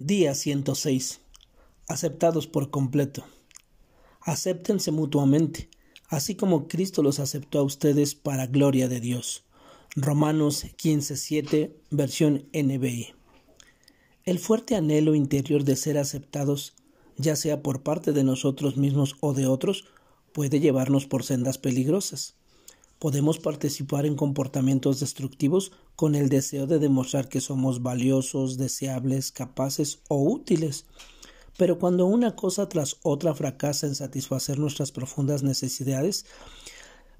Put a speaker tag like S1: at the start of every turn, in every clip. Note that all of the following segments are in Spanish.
S1: Día 106. Aceptados por completo. Acéptense mutuamente, así como Cristo los aceptó a ustedes para gloria de Dios. Romanos 15:7, versión NBI. El fuerte anhelo interior de ser aceptados, ya sea por parte de nosotros mismos o de otros, puede llevarnos por sendas peligrosas podemos participar en comportamientos destructivos con el deseo de demostrar que somos valiosos, deseables, capaces o útiles. Pero cuando una cosa tras otra fracasa en satisfacer nuestras profundas necesidades,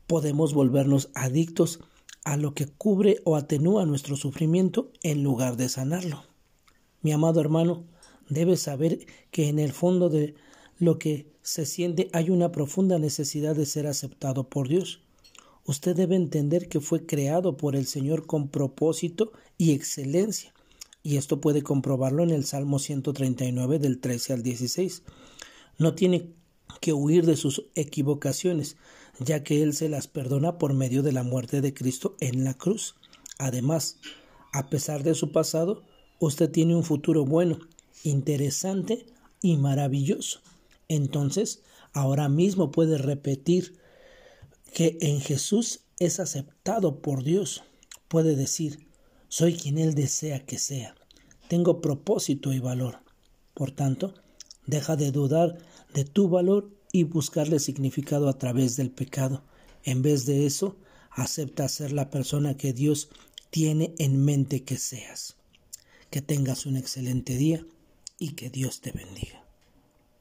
S1: podemos volvernos adictos a lo que cubre o atenúa nuestro sufrimiento en lugar de sanarlo. Mi amado hermano, debes saber que en el fondo de lo que se siente hay una profunda necesidad de ser aceptado por Dios. Usted debe entender que fue creado por el Señor con propósito y excelencia. Y esto puede comprobarlo en el Salmo 139 del 13 al 16. No tiene que huir de sus equivocaciones, ya que Él se las perdona por medio de la muerte de Cristo en la cruz. Además, a pesar de su pasado, usted tiene un futuro bueno, interesante y maravilloso. Entonces, ahora mismo puede repetir que en Jesús es aceptado por Dios. Puede decir, soy quien Él desea que sea. Tengo propósito y valor. Por tanto, deja de dudar de tu valor y buscarle significado a través del pecado. En vez de eso, acepta ser la persona que Dios tiene en mente que seas. Que tengas un excelente día y que Dios te bendiga.